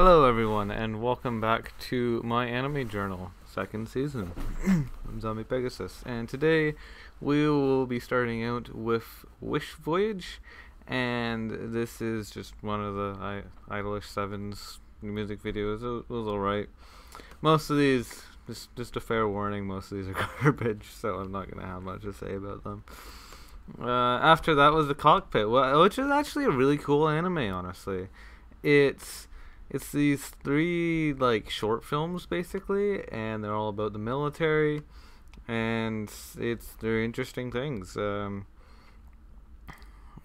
Hello, everyone, and welcome back to my anime journal, second season. I'm Zombie Pegasus, and today we will be starting out with Wish Voyage, and this is just one of the I- Idolish Seven's music videos. It was alright. Most of these, just just a fair warning, most of these are garbage, so I'm not gonna have much to say about them. Uh, after that was the cockpit, which is actually a really cool anime. Honestly, it's it's these three like short films basically, and they're all about the military, and it's they're interesting things. Um,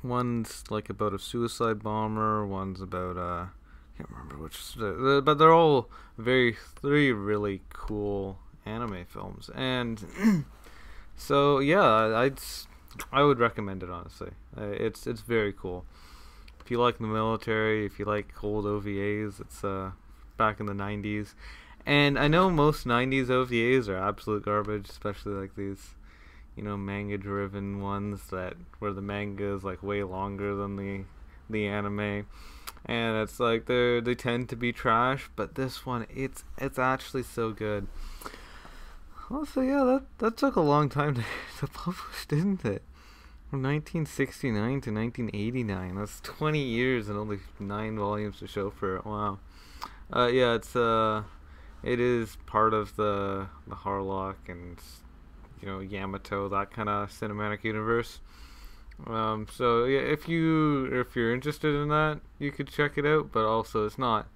one's like about a suicide bomber. One's about uh, I can't remember which, but they're all very three really cool anime films, and so yeah, I'd I would recommend it honestly. Uh, it's it's very cool if you like the military, if you like old OVAs, it's uh back in the 90s. And I know most 90s OVAs are absolute garbage, especially like these, you know, manga driven ones that where the manga is like way longer than the the anime. And it's like they they tend to be trash, but this one it's it's actually so good. Also, yeah, that that took a long time to, to publish, didn't it? From 1969 to 1989. That's 20 years and only nine volumes to show for it. Wow. Uh, yeah, it's uh, it is part of the the Harlock and you know Yamato that kind of cinematic universe. Um, so yeah, if you if you're interested in that, you could check it out. But also, it's not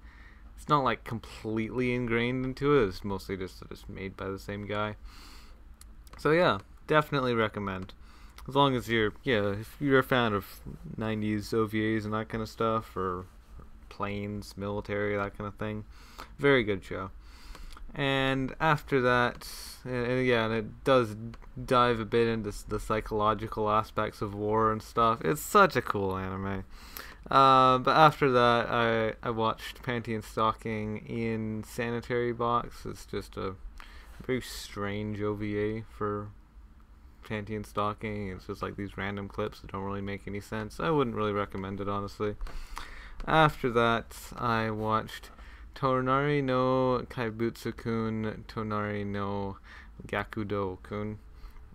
it's not like completely ingrained into it. It's mostly just that it's made by the same guy. So yeah, definitely recommend as long as you're yeah if you're a fan of 90s ovas and that kind of stuff or planes military that kind of thing very good show. And after that and, and yeah it does dive a bit into the psychological aspects of war and stuff. It's such a cool anime. Uh, but after that I, I watched panty and stocking in sanitary box. It's just a very strange ova for panty and stocking. It's just like these random clips that don't really make any sense. I wouldn't really recommend it honestly. After that, I watched Tonari no Kaibutsu-kun, Tonari no Gokudou-kun,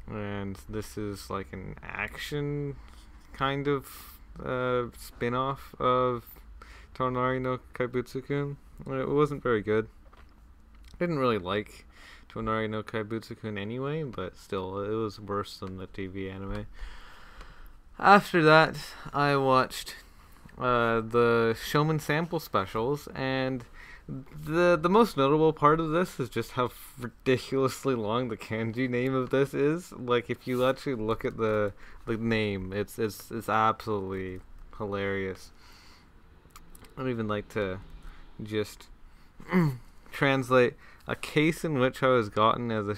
and this is like an action kind of uh, spin-off of Tonari no Kaibutsu-kun. It wasn't very good. I didn't really like Tonari no Kaibutsu-kun anyway, but still, it was worse than the TV anime. After that, I watched uh, the Shomin Sample specials, and the the most notable part of this is just how ridiculously long the kanji name of this is. Like, if you actually look at the the name, it's it's it's absolutely hilarious. I'd even like to just translate a case in which I was gotten as a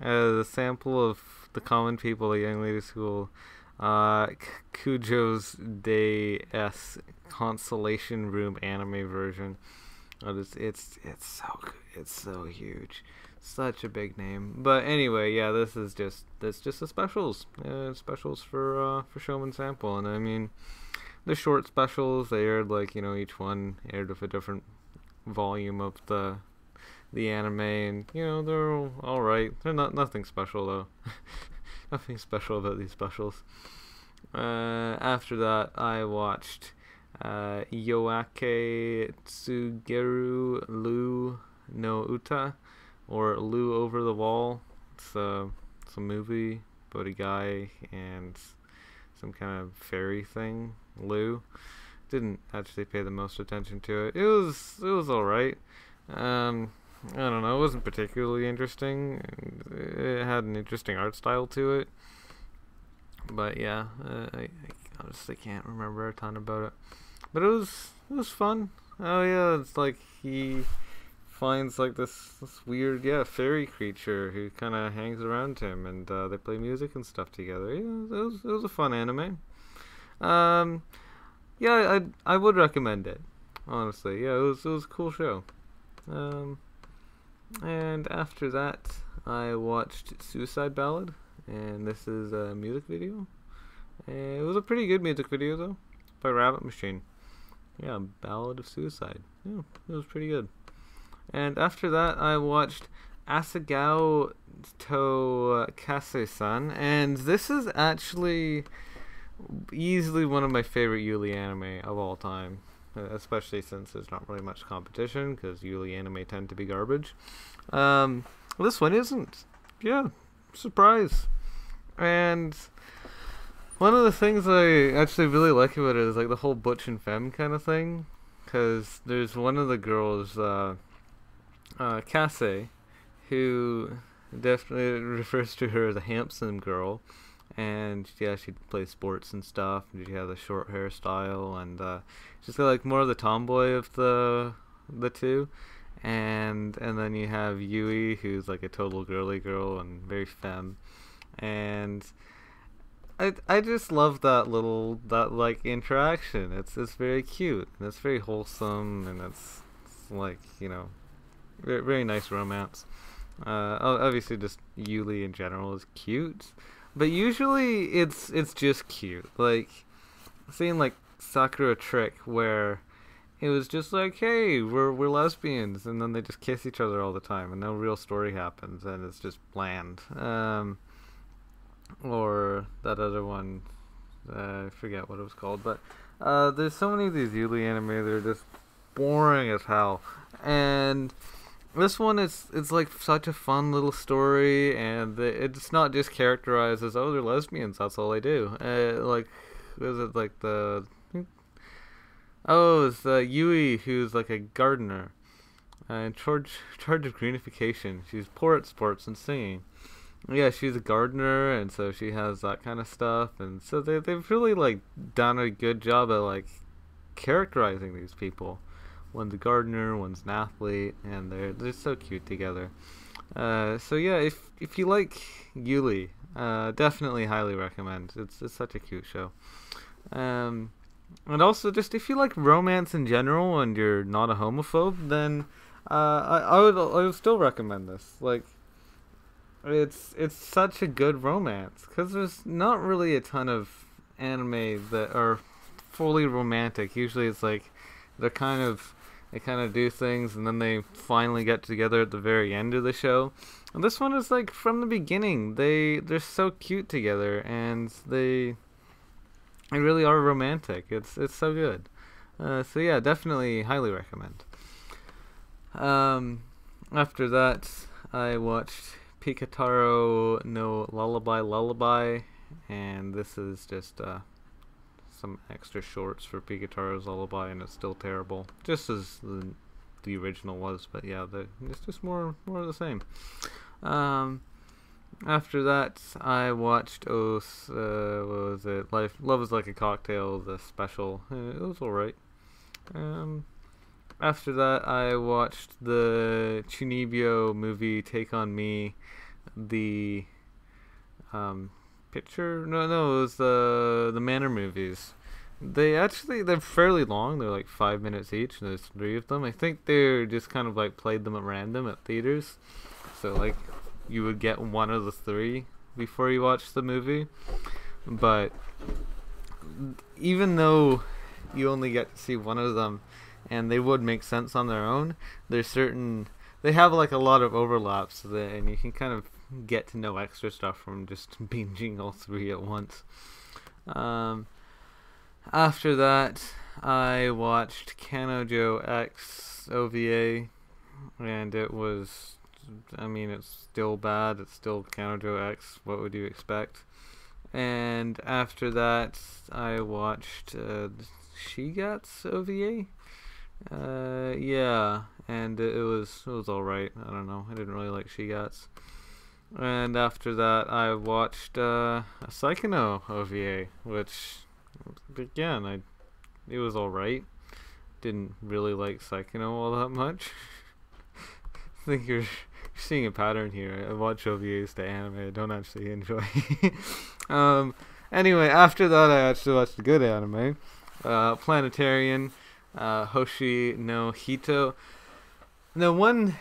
as a sample of the common people at Young Lady School, uh, Kujo's Day S Consolation Room anime version. It's it's it's so. It's so huge, such a big name. But anyway, yeah, this is just that's just the specials. Uh, specials for uh, for Shomin Sample, and I mean, the short specials they aired like you know each one aired with a different volume of the the anime, and you know they're all, right. They're not nothing special though. nothing special about these specials. Uh, after that, I watched uh, Yoake Tsugeru Lu no Uta, or Lu Over the Wall. It's a it's a movie about a guy and some kind of fairy thing. Lu didn't actually pay the most attention to it. It was it was all right. Um, I don't know. It wasn't particularly interesting. It had an interesting art style to it. But yeah, uh, I, I honestly can't remember a ton about it. But it was it was fun. Oh yeah, it's like he finds like this this weird yeah fairy creature who kind of hangs around him, and uh, they play music and stuff together. Yeah, it was it was a fun anime. Um, yeah, I I would recommend it. Honestly, yeah, it was it was a cool show. Um, and after that, I watched Suicide Ballad, and this is a music video. It was a pretty good music video though, by Rabbit Machine. yeah, Ballad of Suicide. Yeah, it was pretty good. And after that, I watched Asagao to Kase-san, and this is actually easily one of my favorite Yuri anime of all time, especially since there's not really much competition because Yuri anime tend to be garbage. Um, this one isn't. Yeah, surprise. And one of the things I actually really like about it is like the whole butch and femme kind of thing, because there's one of the girls, uh, uh, who definitely refers to her as a handsome girl. And yeah, she plays sports and stuff. And she has a short hairstyle, and uh, she's like more of the tomboy of the the two. And and then you have Yui, who's like a total girly girl and very femme. And I I just love that little that like interaction. It's it's very cute and it's very wholesome and it's, it's like you know, very, very nice romance. Uh, obviously, just Yuri in general is cute, but usually it's it's just cute. Like seeing like Sakura Trick where it was just like, hey, we're we're lesbians, and then they just kiss each other all the time, and no real story happens, and it's just bland. Um, or that other one, uh, I forget what it was called, but uh, there's so many of these Yuri anime that are just boring as hell, and this one is it's like such a fun little story, and it's not just characterized as oh they're lesbians. That's all they do. Uh, like, is it like the oh it's Yui who's like a gardener, uh, in charge charge of greenification. She's poor at sports and singing. Yeah, she's a gardener, and so she has that kind of stuff, and so they they've really like done a good job at like characterizing these people one's a gardener, one's an athlete, and they're they're so cute together. Uh, so yeah, if if you like Yuri, uh, definitely highly recommend. It's it's such a cute show. Um, and also just if you like romance in general and you're not a homophobe, then uh, I I would I would still recommend this. Like, it's it's such a good romance because there's not really a ton of anime that are fully romantic. Usually, it's like they're kind of they kind of do things and then they finally get together at the very end of the show. And this one is like from the beginning. They they're so cute together and they they really are romantic. It's it's so good. Uh, so yeah, definitely highly recommend. Um, after that, I watched Pikotarou no Lullaby Lullaby, and this is just uh, some extra shorts for Pikotarou's Lullaby, and it's still terrible, just as the, the original was. But yeah, the, it's just more more of the same. Um, after that, I watched oh, uh, what was it? Life, Love is like a cocktail, the special. Uh, it was alright. Um, after that, I watched the Chunibyo movie Take on Me, the um, picture. No, no, it was the the Manor movies. They actually they're fairly long. They're like five minutes each, and there's three of them. I think they're just kind of like played them at random at theaters. So like you would get one of the three before you watch the movie. But even though you only get to see one of them, and they would make sense on their own, there's certain they have like a lot of overlaps, that, and you can kind of get to know extra stuff from just binging all three at once. Um, after that, I watched Kanojo X OVA, and it was, I mean, it's still bad. It's still Kanojo X. What would you expect? And after that, I watched uh, Shigatsu OVA. Uh, yeah, and it, was it was all right. I don't know. I didn't really like Shigatsu. And after that, I watched uh, a Saekano OVA, which, again, I it was alright. Didn't really like Saekano all that much. I think you're seeing a pattern here. I watch OVAs to anime. I don't actually enjoy. um, anyway, after that, I actually watched a good anime, uh, Planetarian, uh, Hoshi no Hito. Now, one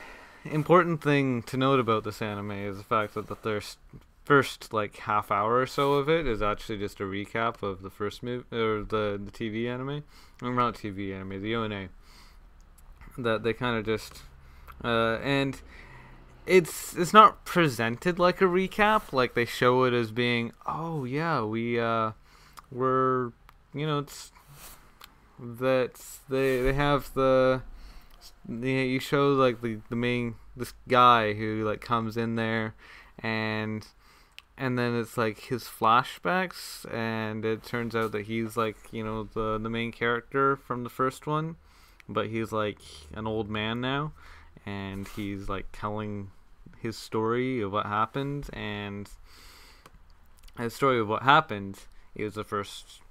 important thing to note about this anime is the fact that the first first like half hour or so of it is actually just a recap of the first movie or the the TV anime, or not TV anime, the ONA. That they kind of just, uh, and it's it's not presented like a recap. Like they show it as being, oh yeah, we uh, we're you know it's that they they have the yeah, you show like the the main this guy who like comes in there and and then it's like his flashbacks and it turns out that he's like you know the the main character from the first one but he's like an old man now and he's like telling his story of what happened and his story of what happened is the first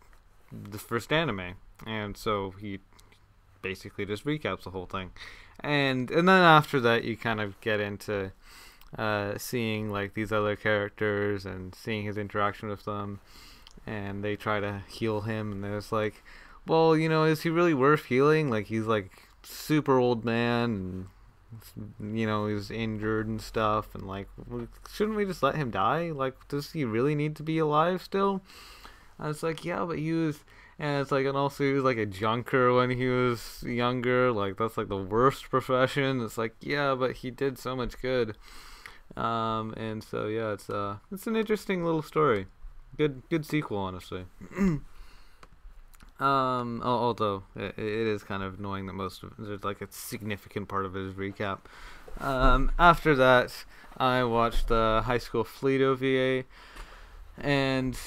the first anime. And so he basically just recaps the whole thing and and then after that you kind of get into uh, seeing like these other characters and seeing his interaction with them, and they try to heal him, and there's like, well, you know, is he really worth healing? Like he's like super old man, and you know he's injured and stuff, and like, shouldn't we just let him die? Like, does he really need to be alive still? I was like, yeah, but he was. And it's like, and also he was like a junker when he was younger. Like that's like the worst profession. It's like, yeah, but he did so much good. Um, and so yeah, it's uh, it's an interesting little story. Good, good sequel, honestly. um, although it, it is kind of annoying that most of there's like a significant part of it is recap. Um, after that, I watched the High School Fleet OVA, and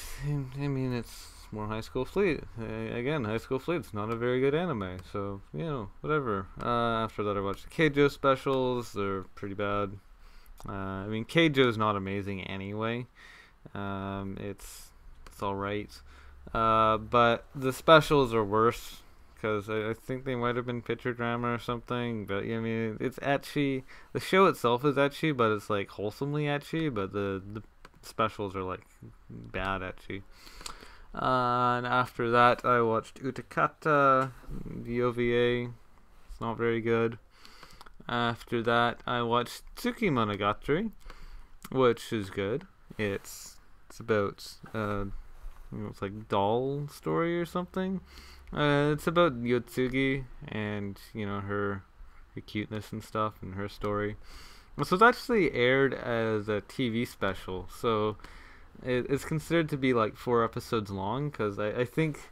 I mean it's more High School Fleet. Uh, again, High School Fleet's not a very good anime, so you know whatever. Uh, after that, I watched the Keijo specials. They're pretty bad. Uh, I mean, Keijo's not amazing anyway. Um, it's it's all right, uh, but the specials are worse because I, I, think they might have been picture drama or something. But I mean, it's ecchi. The show itself is ecchi, but it's like wholesomely ecchi. But the the specials are like bad ecchi. And after that, I watched Utakata, the OVA. It's not very good. After that, I watched Tsuki Monogatari, which is good. It's it's about uh, you know, it's like doll story or something. Uh, it's about Yotsugi and you know her her cuteness and stuff and her story. So it's actually aired as a TV special. So it, it's considered to be like four episodes long because I, I think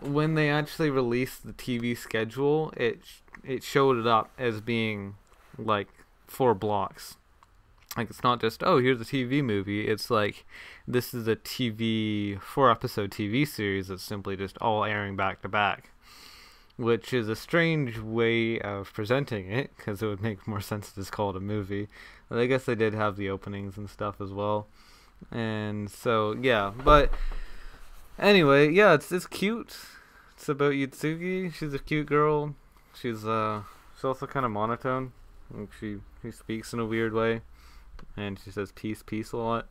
when they actually released the TV schedule, it it showed it up as being like four blocks. Like it's not just oh here's a TV movie. It's like this is a TV four episode TV series that's simply just all airing back to back, which is a strange way of presenting it because it would make more sense to just call it a movie. But I guess they did have the openings and stuff as well, and so yeah. But anyway, yeah, it's it's cute. It's about Yotsugi. She's a cute girl. She's uh she's also kind of monotone. Like she she speaks in a weird way, and she says peace peace a lot.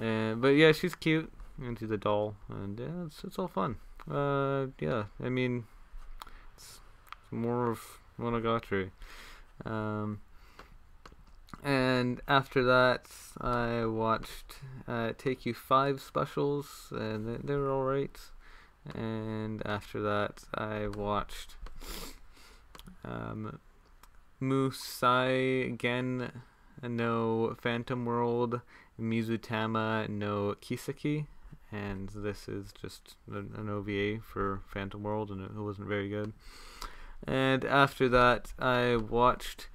And but yeah, she's cute and she's a doll, and yeah, it's it's all fun. Uh, yeah, I mean, it's, it's more of Monogatari. Um, and after that, I watched uh, Teekyuu Five specials, and they, were alright and after that I watched um, Musaigen no Phantom World Mizutama no Kiseki and this is just an, OVA for Phantom World and it wasn't very good. And after that I watched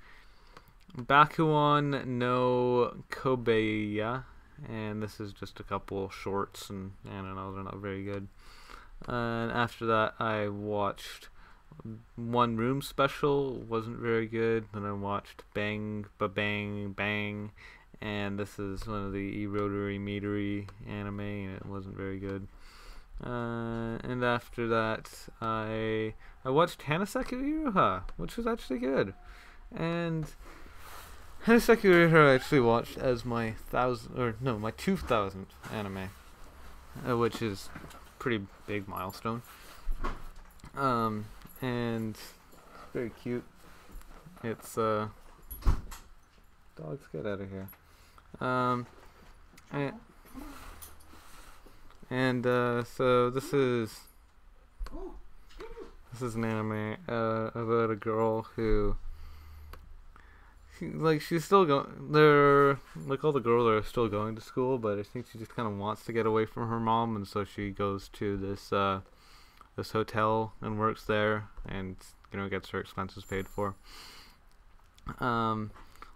Bakuon no Kobeya and this is just a couple shorts and I don't know they're not very good. And after that I watched one room special wasn't very good. Then I watched Bang Ba Bang Bang and this is one of the Rotary Metery anime and it wasn't very good. Uh, and after that I I watched Hanasaku Iroha which was actually good. And Hanasaku Iroha I actually watched as my thousand or no my two thousandth anime uh, which is pretty big milestone. Um, and it's very cute. It's uh, dogs get out of here. Um, And, and uh, so this is this is an anime uh, about a girl who like she's still going they're like all the girls are still going to school but i think she just kind of wants to get away from her mom and so she goes to this uh this hotel and works there and you know gets her expenses paid for. Um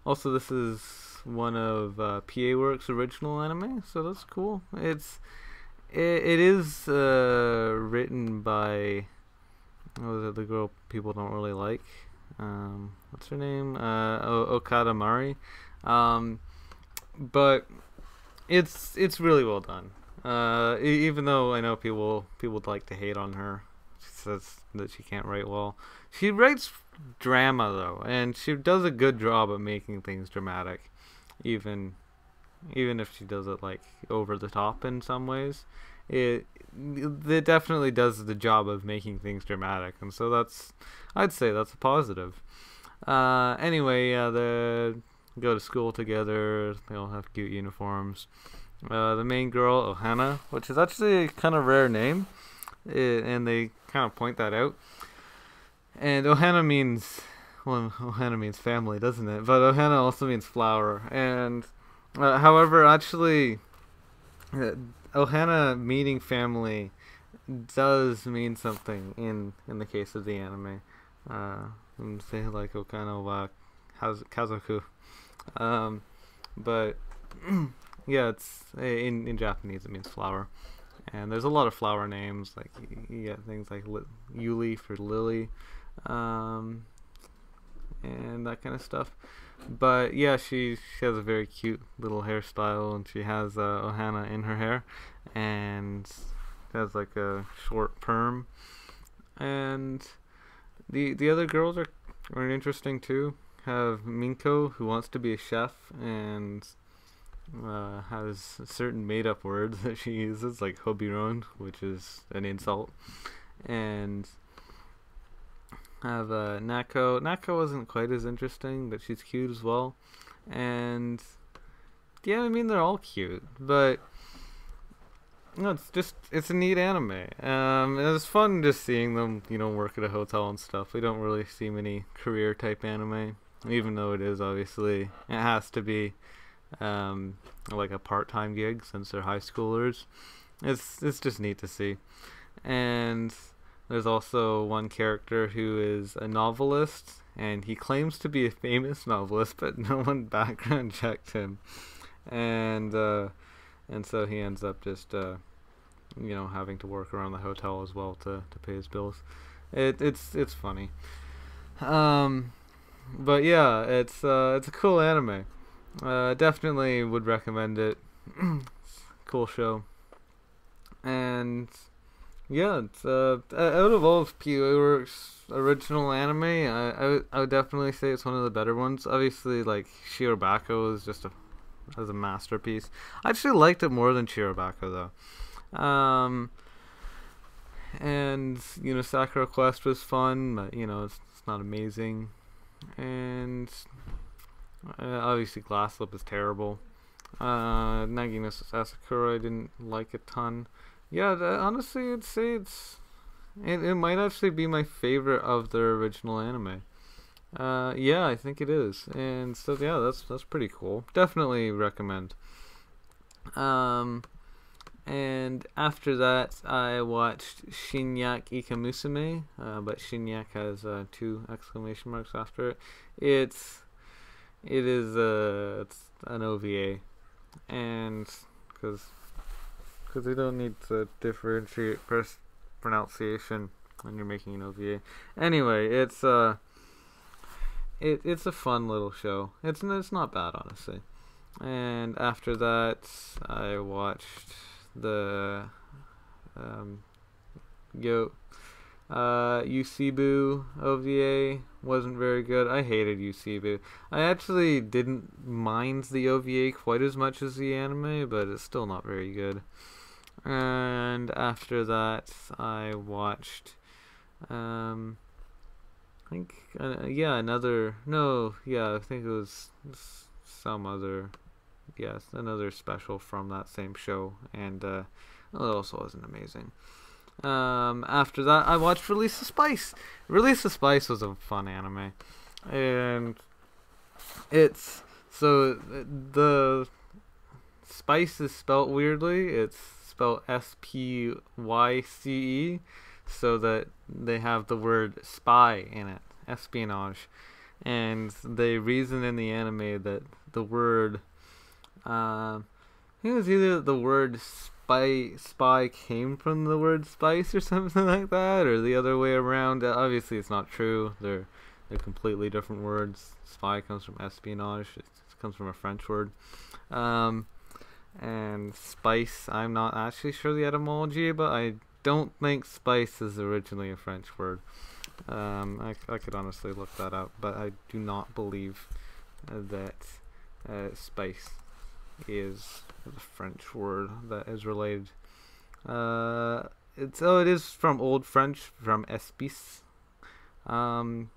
also this is one of uh, pa works original anime so that's cool. It's it, it is uh written by what was it the girl people don't really like um, what's her name? Uh, o- Okada Mari. Um, but it's it's really well done. Uh, e- even though I know people people would like to hate on her, she says that she can't write well. She writes drama though, and she does a good job of making things dramatic, even even if she does it like over the top in some ways. It it definitely does the job of making things dramatic, and so that's I'd say that's a positive. Uh, anyway, yeah, they go to school together. They all have cute uniforms. Uh, the main girl, Ohana, which is actually a kind of rare name, it, and they kind of point that out. And Ohana means, well, Ohana means family, doesn't it? But Ohana also means flower. And, uh, however, actually, uh, Ohana meaning family does mean something in in the case of the anime. Uh, say like Okano wa Kazoku. Um, but yeah, it's in in Japanese it means flower, and there's a lot of flower names like you get things like li- Yuri for lily, um, and that kind of stuff. But yeah, she she has a very cute little hairstyle, and she has uh, Ohana in her hair, and has like a short perm, and the the other girls are are interesting too. Have Minko who wants to be a chef and uh, has certain made up words that she uses like hobiron, which is an insult, and have uh, Nako. Nako wasn't quite as interesting, but she's cute as well. And yeah, I mean they're all cute, but no, it's just it's a neat anime. Um, it was fun just seeing them, you know, work at a hotel and stuff. We don't really see many career type anime, even though it is obviously it has to be um, like a part time gig since they're high schoolers. It's it's just neat to see, and there's also one character who is a novelist, and he claims to be a famous novelist, but no one background checked him, and. Uh, and so he ends up just uh, you know having to work around the hotel as well to, to pay his bills. It it's it's funny, um, but yeah, it's uh, it's a cool anime. Uh, definitely would recommend it. cool show, and yeah, it's uh, out of all of PA original anime, I, I, would, definitely say it's one of the better ones. Obviously, like Shirobako is just a as a masterpiece. I actually liked it more than Shirobako though. Um, and you know, Sakura Quest was fun, but you know, it's, it's not amazing. And uh, obviously, Glass Slip is terrible. Uh, Nagi no Asukara I didn't like a ton. Yeah, honestly, I'd say it's it, it might actually be my favorite of their original anime. Uh, yeah, I think it is, and so yeah, that's that's pretty cool. Definitely recommend. Um, and after that, I watched Shinyak Ikamusume, uh, but Shinyak has uh, two exclamation marks after it. It's it is uh, it's an OVA, and because because they don't need to differentiate pers- pronunciation when you're making an OVA. Anyway, it's uh it it's a fun little show. It's it's not bad honestly. And after that, I watched the um, Yo uh, Yuushibu OVA wasn't very good. I hated Yuushibu. I actually didn't mind the OVA quite as much as the anime, but it's still not very good. And after that, I watched um, I think, uh, yeah, another. No, yeah, I think it was some other yes, another special from that same show, and uh, it also wasn't amazing. Um, after that, I watched Release the Spyce. Release the Spyce was a fun anime, and it's so the spice is spelt weirdly. It's spelled S P Y C E, so that they have the word spy in it, espionage, and they reason in the anime that the word, uh, I think it was either the word spy spy came from the word spice or something like that, or the other way around. Uh, obviously, it's not true. They're they're completely different words. Spy comes from espionage. It comes from a French word. Um, and spice, I'm not actually sure the etymology, but I don't think spice is originally a French word. Um, I, I could honestly look that up, but I do not believe uh, that uh, spice is a French word that is related. Uh, it's oh, it is from Old French, from espice. Um,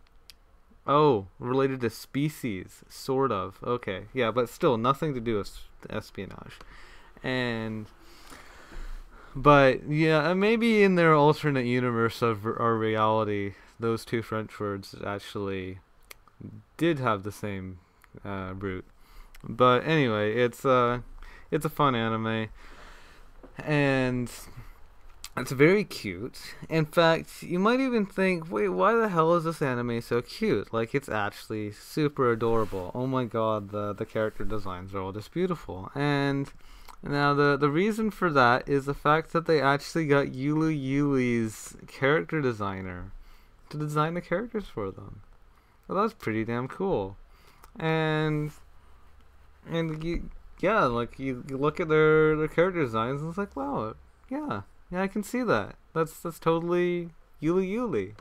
oh, related to species, sort of. Okay, yeah, but still nothing to do with espionage, and but yeah, maybe in their alternate universe of our reality, those two French words actually did have the same uh, root. But anyway, it's uh it's a fun anime, and it's very cute. In fact, you might even think, wait, why the hell is this anime so cute? Like, it's actually super adorable. Oh my god, the the character designs are all just beautiful. And now the the reason for that is the fact that they actually got Yuru Yuri's character designer to design the characters for them. That's pretty damn cool. And and you, yeah, like you, you look at their their character designs and it's like, wow, yeah, yeah, I can see that. That's that's totally Yuru Yuri.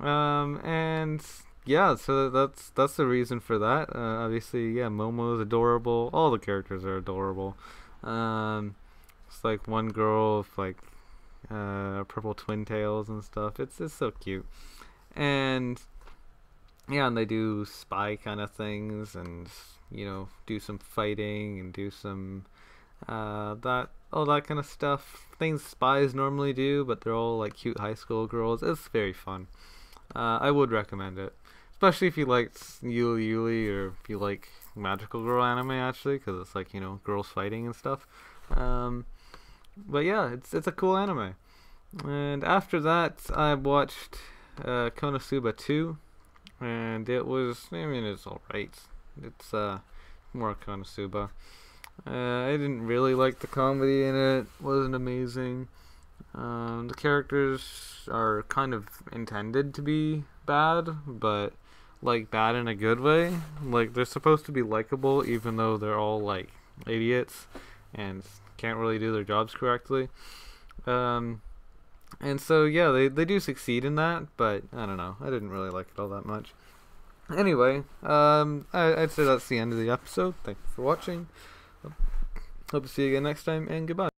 Um, and yeah, so that's that's the reason for that. Uh, obviously, yeah, Momo is adorable. All the characters are adorable. Um, it's like one girl with like uh, purple twin tails and stuff. It's it's so cute, and yeah, and they do spy kind of things, and you know, do some fighting and do some uh, that all that kind of stuff. Things spies normally do, but they're all like cute high school girls. It's very fun. Uh, I would recommend it, especially if you like Yuru Yuri or if you like magical girl anime actually, because it's like you know girls fighting and stuff. Um, but yeah, it's it's a cool anime. And after that, I watched uh, Konosuba 2, and it was I mean it's alright. It's uh more Konosuba. Uh, I didn't really like the comedy in it. wasn't amazing. Um, the characters are kind of intended to be bad, but like bad in a good way. Like they're supposed to be likable, even though they're all like idiots and can't really do their jobs correctly. Um, and so yeah, they they do succeed in that, but I don't know. I didn't really like it all that much. Anyway, um, I, I'd say that's the end of the episode. Thank you for watching. Hope to see you again next time, and goodbye.